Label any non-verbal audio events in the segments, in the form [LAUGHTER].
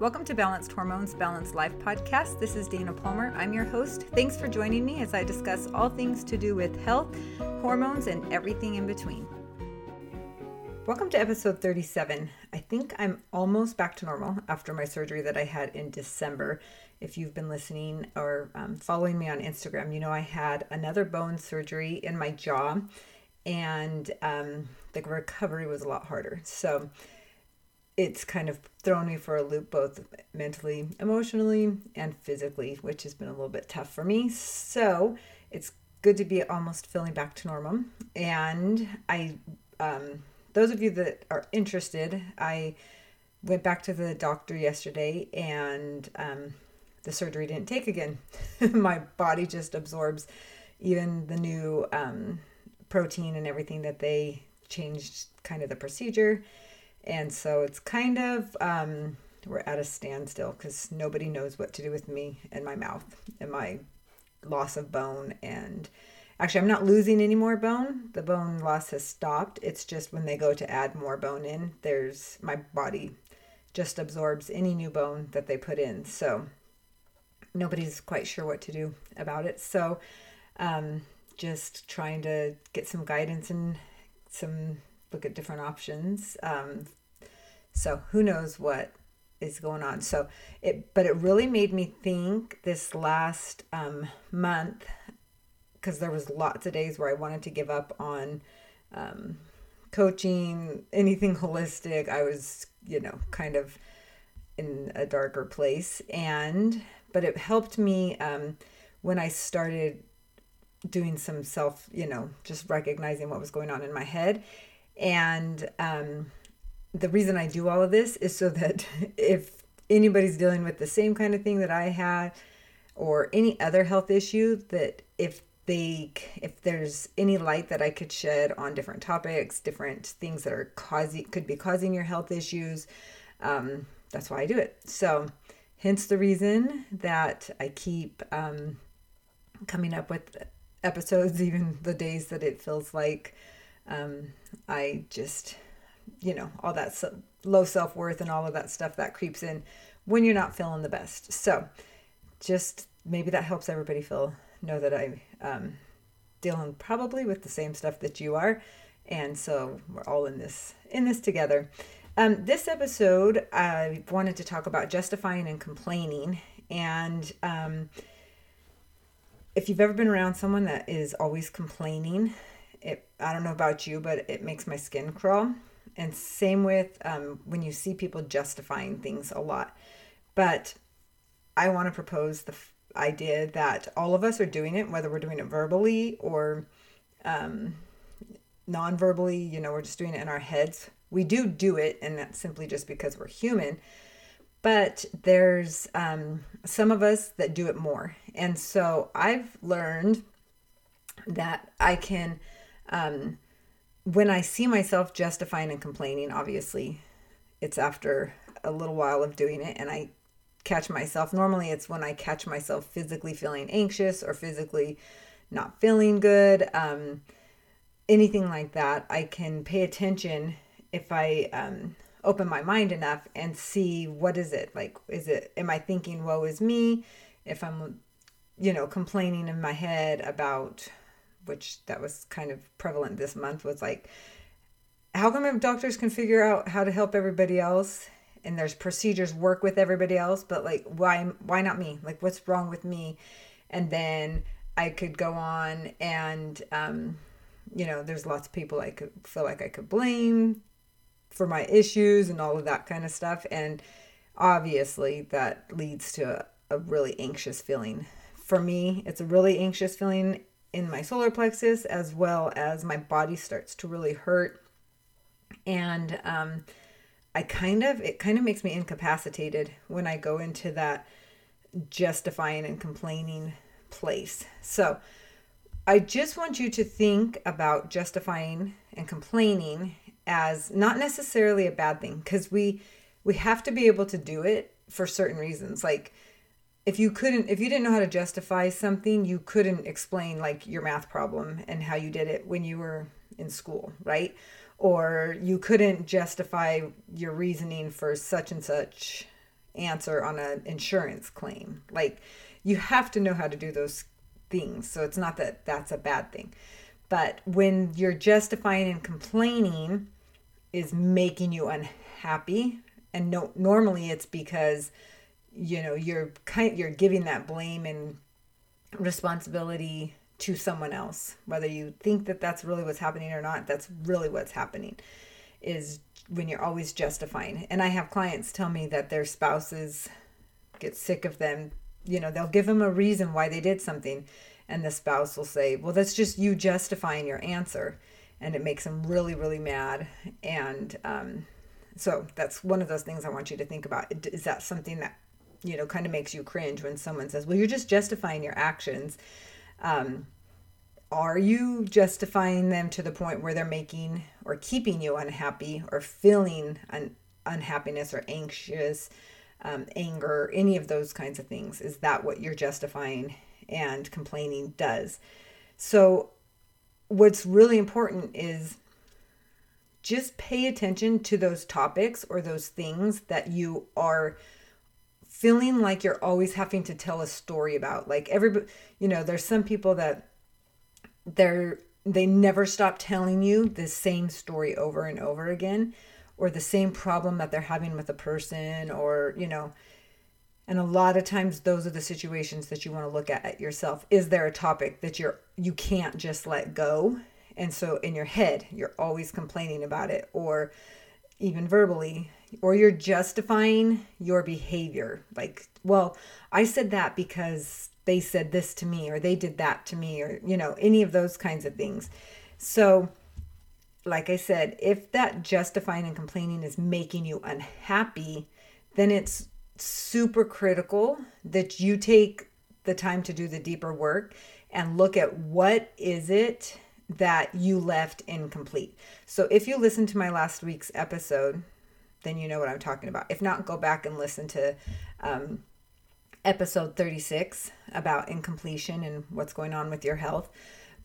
Welcome to Balanced Hormones, Balanced Life podcast. This is Dana Palmer. I'm your host. Thanks for joining me as I discuss all things to do with health, hormones, and everything in between. Welcome to episode 37. I think I'm almost back to normal after my surgery that I had in December. If you've been listening or um, following me on Instagram, you know I had another bone surgery in my jaw, and um, the recovery was a lot harder. So, it's kind of thrown me for a loop both mentally, emotionally, and physically, which has been a little bit tough for me. So it's good to be almost feeling back to normal. And I, um, those of you that are interested, I went back to the doctor yesterday and um, the surgery didn't take again. [LAUGHS] My body just absorbs even the new um, protein and everything that they changed kind of the procedure and so it's kind of, um, we're at a standstill because nobody knows what to do with me and my mouth and my loss of bone. And actually, I'm not losing any more bone. The bone loss has stopped. It's just when they go to add more bone in, there's my body just absorbs any new bone that they put in. So nobody's quite sure what to do about it. So um, just trying to get some guidance and some look at different options. Um, so who knows what is going on. So it, but it really made me think this last um, month because there was lots of days where I wanted to give up on um, coaching, anything [LAUGHS] holistic. I was, you know, kind of in a darker place, and but it helped me um, when I started doing some self, you know, just recognizing what was going on in my head and um, the reason I do all of this is so that [LAUGHS] if anybody's dealing with the same kind of thing that I had or any other health issue, that if they if there's any light that I could shed on different topics, different things that are causing could be causing your health issues, um, that's why I do it. So, hence the reason that I keep um, coming up with episodes, [LAUGHS] even the days that it feels like um, I just, you know, all that low self worth and all of that stuff that creeps in when you're not feeling the best. So, just maybe that helps everybody feel know that I um, dealing probably with the same stuff that you are, and so we're all in this in this together. Um, this episode, I wanted to talk about justifying and complaining, and um, if you've ever been around someone that is always complaining, i don't know about you but it makes my skin crawl. And same with um, when you see people justifying things a lot. But i want to propose the f- idea that all of us are doing it whether we're doing it verbally or um, non-verbally you know we're just doing it in our heads. We do do it and that's simply just because we're human. But there's um, some of us that do it more. And so i've learned that i can um, when I see myself justifying and complaining, obviously it's after a little while of doing it and I catch myself. Normally it's when I catch myself physically feeling anxious or physically not feeling good. Um, anything like that, I can pay attention if I um, open my mind enough and see what is it like. Is it, am I thinking, woe is me? If I'm, you know, complaining in my head about which that was kind of prevalent this month, was like, how come doctors can figure out how to help everybody else and there's procedures work with everybody else, but like why why not me? Like what's wrong with me? And then I could go on and um, you know, there's lots of people I could feel like I could blame for my issues and all of that kind of stuff. And obviously that leads to a, a really anxious feeling. For me, it's a really anxious feeling in my solar plexus as well as my body starts to really hurt. And um, i kind of it kind of makes me incapacitated when i go into that justifying and complaining place. So i just want you to think about justifying and complaining as not necessarily a bad thing because we we have to be able to do it for certain reasons. Like if you couldn't if you didn't know how to justify something you couldn't explain like your math problem and how you did it when you were in school right or you couldn't justify your reasoning for such and such answer on an insurance claim. Like you have to know how to do those things. So it's not that that's a bad thing. But when you're justifying and complaining is making you unhappy, and no, normally it's because you know you're kind you're giving that blame and responsibility to someone else whether you think that that's really what's happening or not that's really what's happening is when you're always justifying. And i have clients tell me that their spouses get sick of them. You know they'll give them a reason why they did something and the spouse will say well that's just you justifying your answer and it makes them really really mad. And um, so that's one of those things i want you to think about. Is that something that you know kind of makes you cringe when someone says well you're just justifying your actions. Um, are you justifying them to the point where they're making or keeping you unhappy or feeling un- unhappiness or anxious um, anger any of those kinds of things? Is that what you're justifying and complaining does? So what's really important is just pay attention to those topics or those things that you are feeling like you're always having to tell a story about. Like everybody, you know, there's some people that they're they never stop telling you the same story over and over again or the same problem that they're having with a person or, you know, and a lot of times those are the situations that you want to look at, at yourself. Is there a topic that you're you can't just let go? And so in your head, you're always complaining about it or even verbally or you're justifying your behavior. Like, well, I said that because they said this to me or they did that to me or, you know, any of those kinds of things. So, like I said, if that justifying and complaining is making you unhappy, then it's super critical that you take the time to do the deeper work and look at what is it that you left incomplete. So if you listen to my last week's episode, then you know what I'm talking about. If not, go back and listen to um, episode 36 about incompletion and what's going on with your health.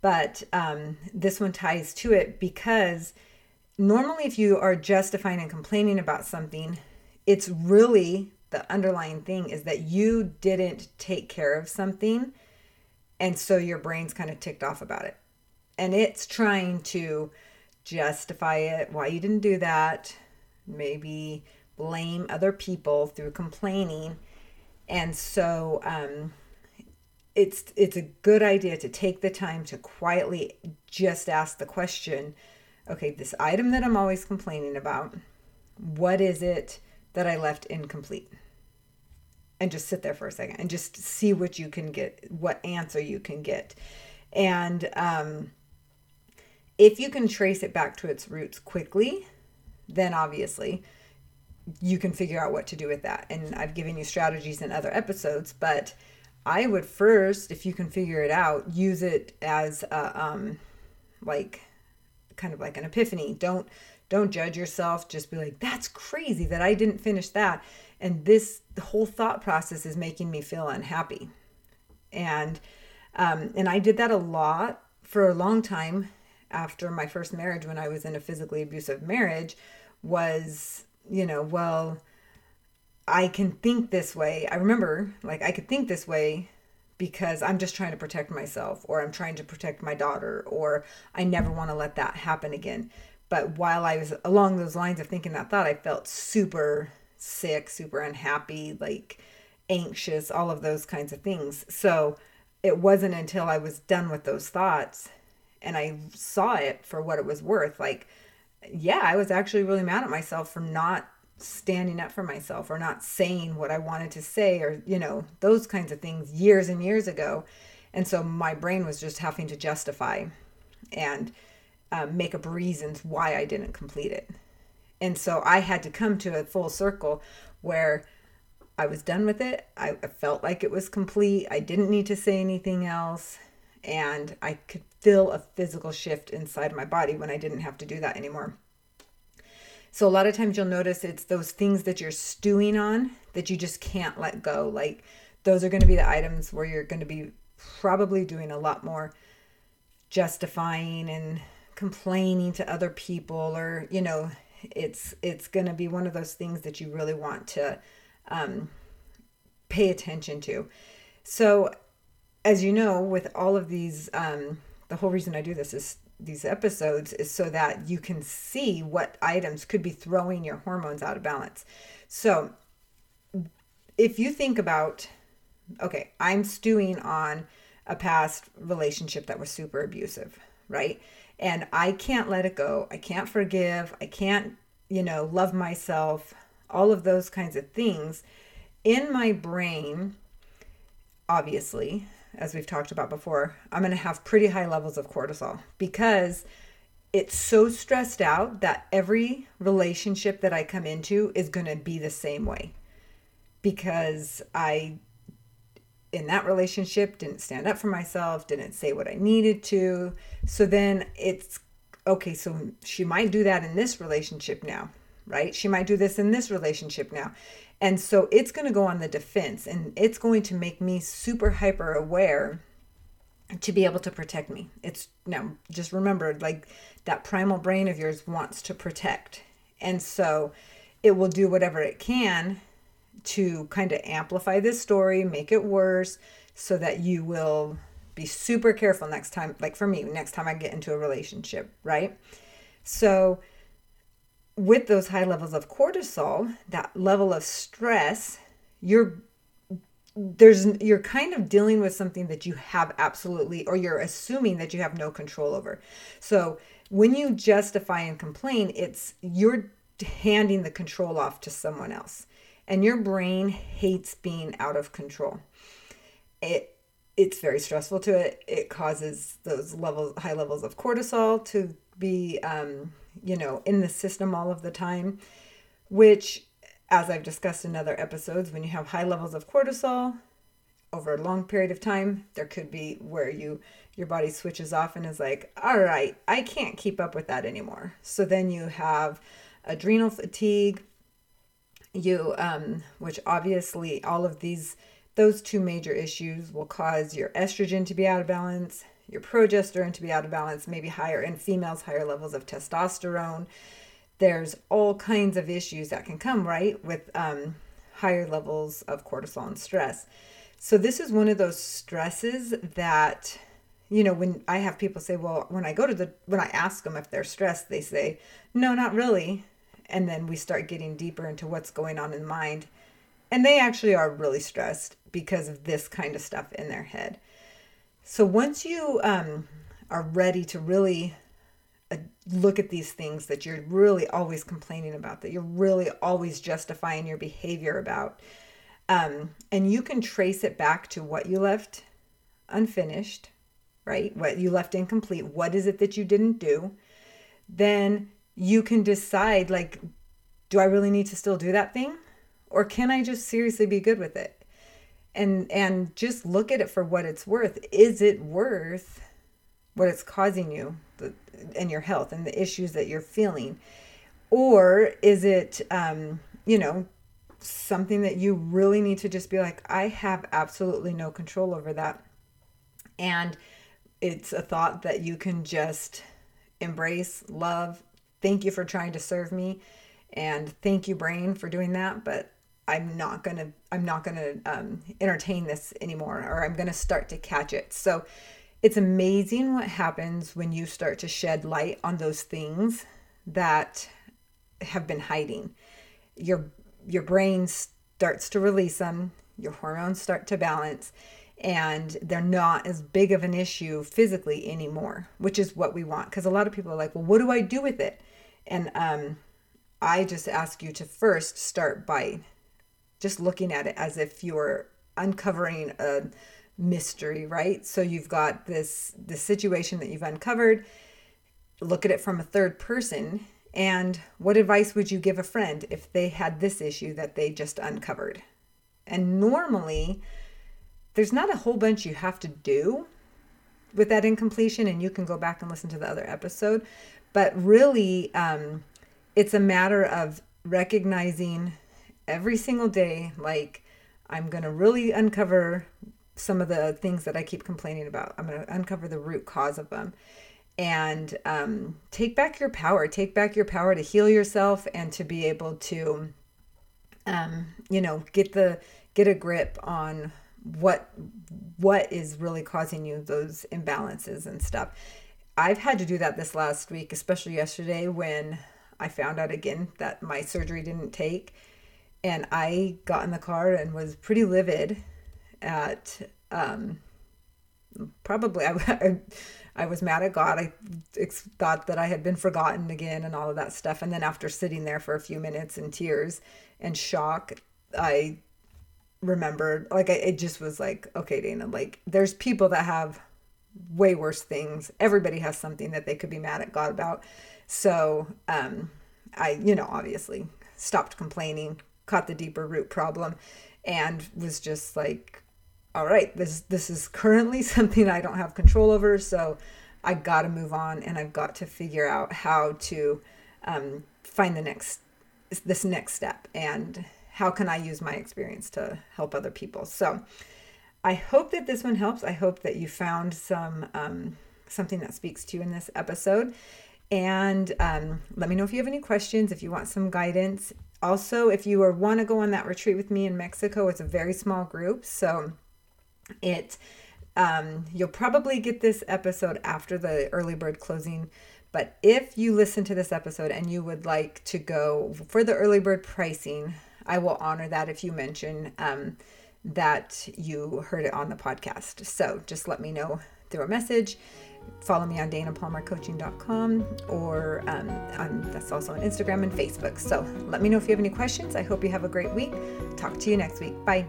But um, this one ties to it because normally, if you are justifying and complaining about something, it's really the underlying thing is that you didn't take care of something. And so your brain's kind of ticked off about it. And it's trying to justify it, why you didn't do that, maybe blame other people through complaining. And so um, it's it's a good idea to take the time to quietly just ask the question, okay, this item that I'm always complaining about, what is it that I left incomplete? And just sit there for a second and just see what you can get, what answer you can get. And um, if you can trace it back to its roots quickly, then obviously you can figure out what to do with that. And I've given you strategies in other episodes, but I would first, if you can figure it out, use it as a, um, like kind of like an epiphany. Don't don't judge yourself. Just be like, that's crazy that I didn't finish that, and this whole thought process is making me feel unhappy. And um, and I did that a lot for a long time after my first marriage when I was in a physically abusive marriage was, you know, well, I can think this way. I remember, like, I could think this way because I'm just trying to protect myself or I'm trying to protect my daughter or I never want to let that happen again. But while I was along those lines of thinking that thought, I felt super sick, super unhappy, like anxious, all of those kinds of things. So it wasn't until I was done with those thoughts and I saw it for what it was worth. Like, yeah, I was actually really mad at myself for not standing up for myself or not saying what I wanted to say or, you know, those kinds of things years and years ago. And so my brain was just having to justify and um, make up reasons why I didn't complete it. And so I had to come to a full circle where I was done with it. I felt like it was complete. I didn't need to say anything else and I could feel a physical shift inside my body when I didn't have to do that anymore. So a lot of times you'll notice it's those things that you're stewing on that you just can't let go. Like those are going to be the items where you're going to be probably doing a lot more justifying and complaining to other people or you know it's it's going to be one of those things that you really want to um, pay attention to. So, as you know, with all of these, um, the whole reason I do this is these episodes is so that you can see what items could be throwing your hormones out of balance. So, if you think about, okay, I'm stewing on a past relationship that was super abusive, right? And I can't let it go. I can't forgive. I can't, you know, love myself, all of those kinds of things. In my brain, obviously, as we've talked about before, I'm going to have pretty high levels of cortisol because it's so stressed out that every relationship that I come into is going to be the same way because I in that relationship didn't stand up for myself, didn't say what I needed to. So then it's okay, so she might do that in this relationship now, right? She might do this in this relationship now. And so it's going to go on the defense and it's going to make me super hyper aware to be able to protect me. It's now just remember like that primal brain of yours wants to protect. And so it will do whatever it can to kind of amplify this story, make it worse, so that you will be super careful next time. Like for me, next time I get into a relationship, right? So, with those high levels of cortisol, that level of stress, you're there's you're kind of dealing with something that you have absolutely or you're assuming that you have no control over. So, when you justify and complain, it's you're handing the control off to someone else and your brain hates being out of control. It it's very stressful to it. It causes those levels, high levels of cortisol to be, um, you know, in the system all of the time, which, as I've discussed in other episodes, when you have high levels of cortisol over a long period of time, there could be where you your body switches off and is like, all right, I can't keep up with that anymore. So then you have adrenal fatigue, you um, which obviously all of these those two major issues will cause your estrogen to be out of balance your progesterone to be out of balance maybe higher in females higher levels of testosterone. There's all kinds of issues that can come right with um, higher levels of cortisol and stress. So this is one of those stresses that you know when i have people say well when i go to the when i ask them if they're stressed they say no not really and then we start getting deeper into what's going on in the mind. And they actually are really stressed because of this kind of stuff in their head so once you um, are ready to really uh, look at these things that you're really always complaining about that you're really always justifying your behavior about um, and you can trace it back to what you left unfinished right? What you left incomplete what is it that you didn't do? Then you can decide like do i really need to still do that thing? Or can i just seriously be good with it and and just look at it for what it's worth. Is it worth what it's causing you and your health and the issues that you're feeling? Or is it um you know something that you really need to just be like i have absolutely no control over that. And it's a thought that you can just embrace love thank you for trying to serve me and thank you brain for doing that but i'm not gonna i'm not gonna um, entertain this anymore or i'm gonna start to catch it so it's amazing what happens when you start to shed light on those things that have been hiding your your brain starts to release them your hormones start to balance and they're not as big of an issue physically anymore, which is what we want. Because a lot of people are like, well, what do I do with it? And um, I just ask you to first start by just looking at it as if you're uncovering a mystery, right? So you've got this this situation that you've uncovered. Look at it from a third person. And what advice would you give a friend if they had this issue that they just uncovered? And normally, there's not a whole bunch you have to do with that incompletion, and you can go back and listen to the other episode. But really, um, it's a matter of recognizing every single day, like, I'm going to really uncover some of the things that I keep complaining about. I'm going to uncover the root cause of them and um, take back your power. Take back your power to heal yourself and to be able to um, you know, get the get a grip on what what is really causing you those imbalances and stuff. I've had to do that this last week, especially yesterday when I found out again that my surgery didn't take. And I got in the car and was pretty livid at um, probably I, [LAUGHS] I, I was mad at God. I thought that I had been forgotten again and all of that stuff. And then after sitting there for a few minutes in tears and shock, I remembered like I, it just was like okay Dana like there's people that have way worse things everybody has something that they could be mad at God about so um I you know obviously stopped complaining caught the deeper root problem and was just like all right this this is currently [LAUGHS] something I don't have control over so I got to move on and I've got to figure out how to um, find the next this next step and how can I use my experience to help other people? So I hope that this one helps. I hope that you found some um, something that speaks to you in this episode. And um, let me know if you have any questions, if you want some guidance. Also, if you want to go on that retreat with me in Mexico, it's a very small group. So it um, you'll probably get this episode after the early bird closing. But if you listen to this episode and you would like to go for the early bird pricing, I will honor that if you mention um, that you heard it on the podcast. So just let me know through a message. Follow me on danapalmercoaching.com or um, on, that's also on Instagram and Facebook. So let me know if you have any questions. I hope you have a great week. Talk to you next week. Bye.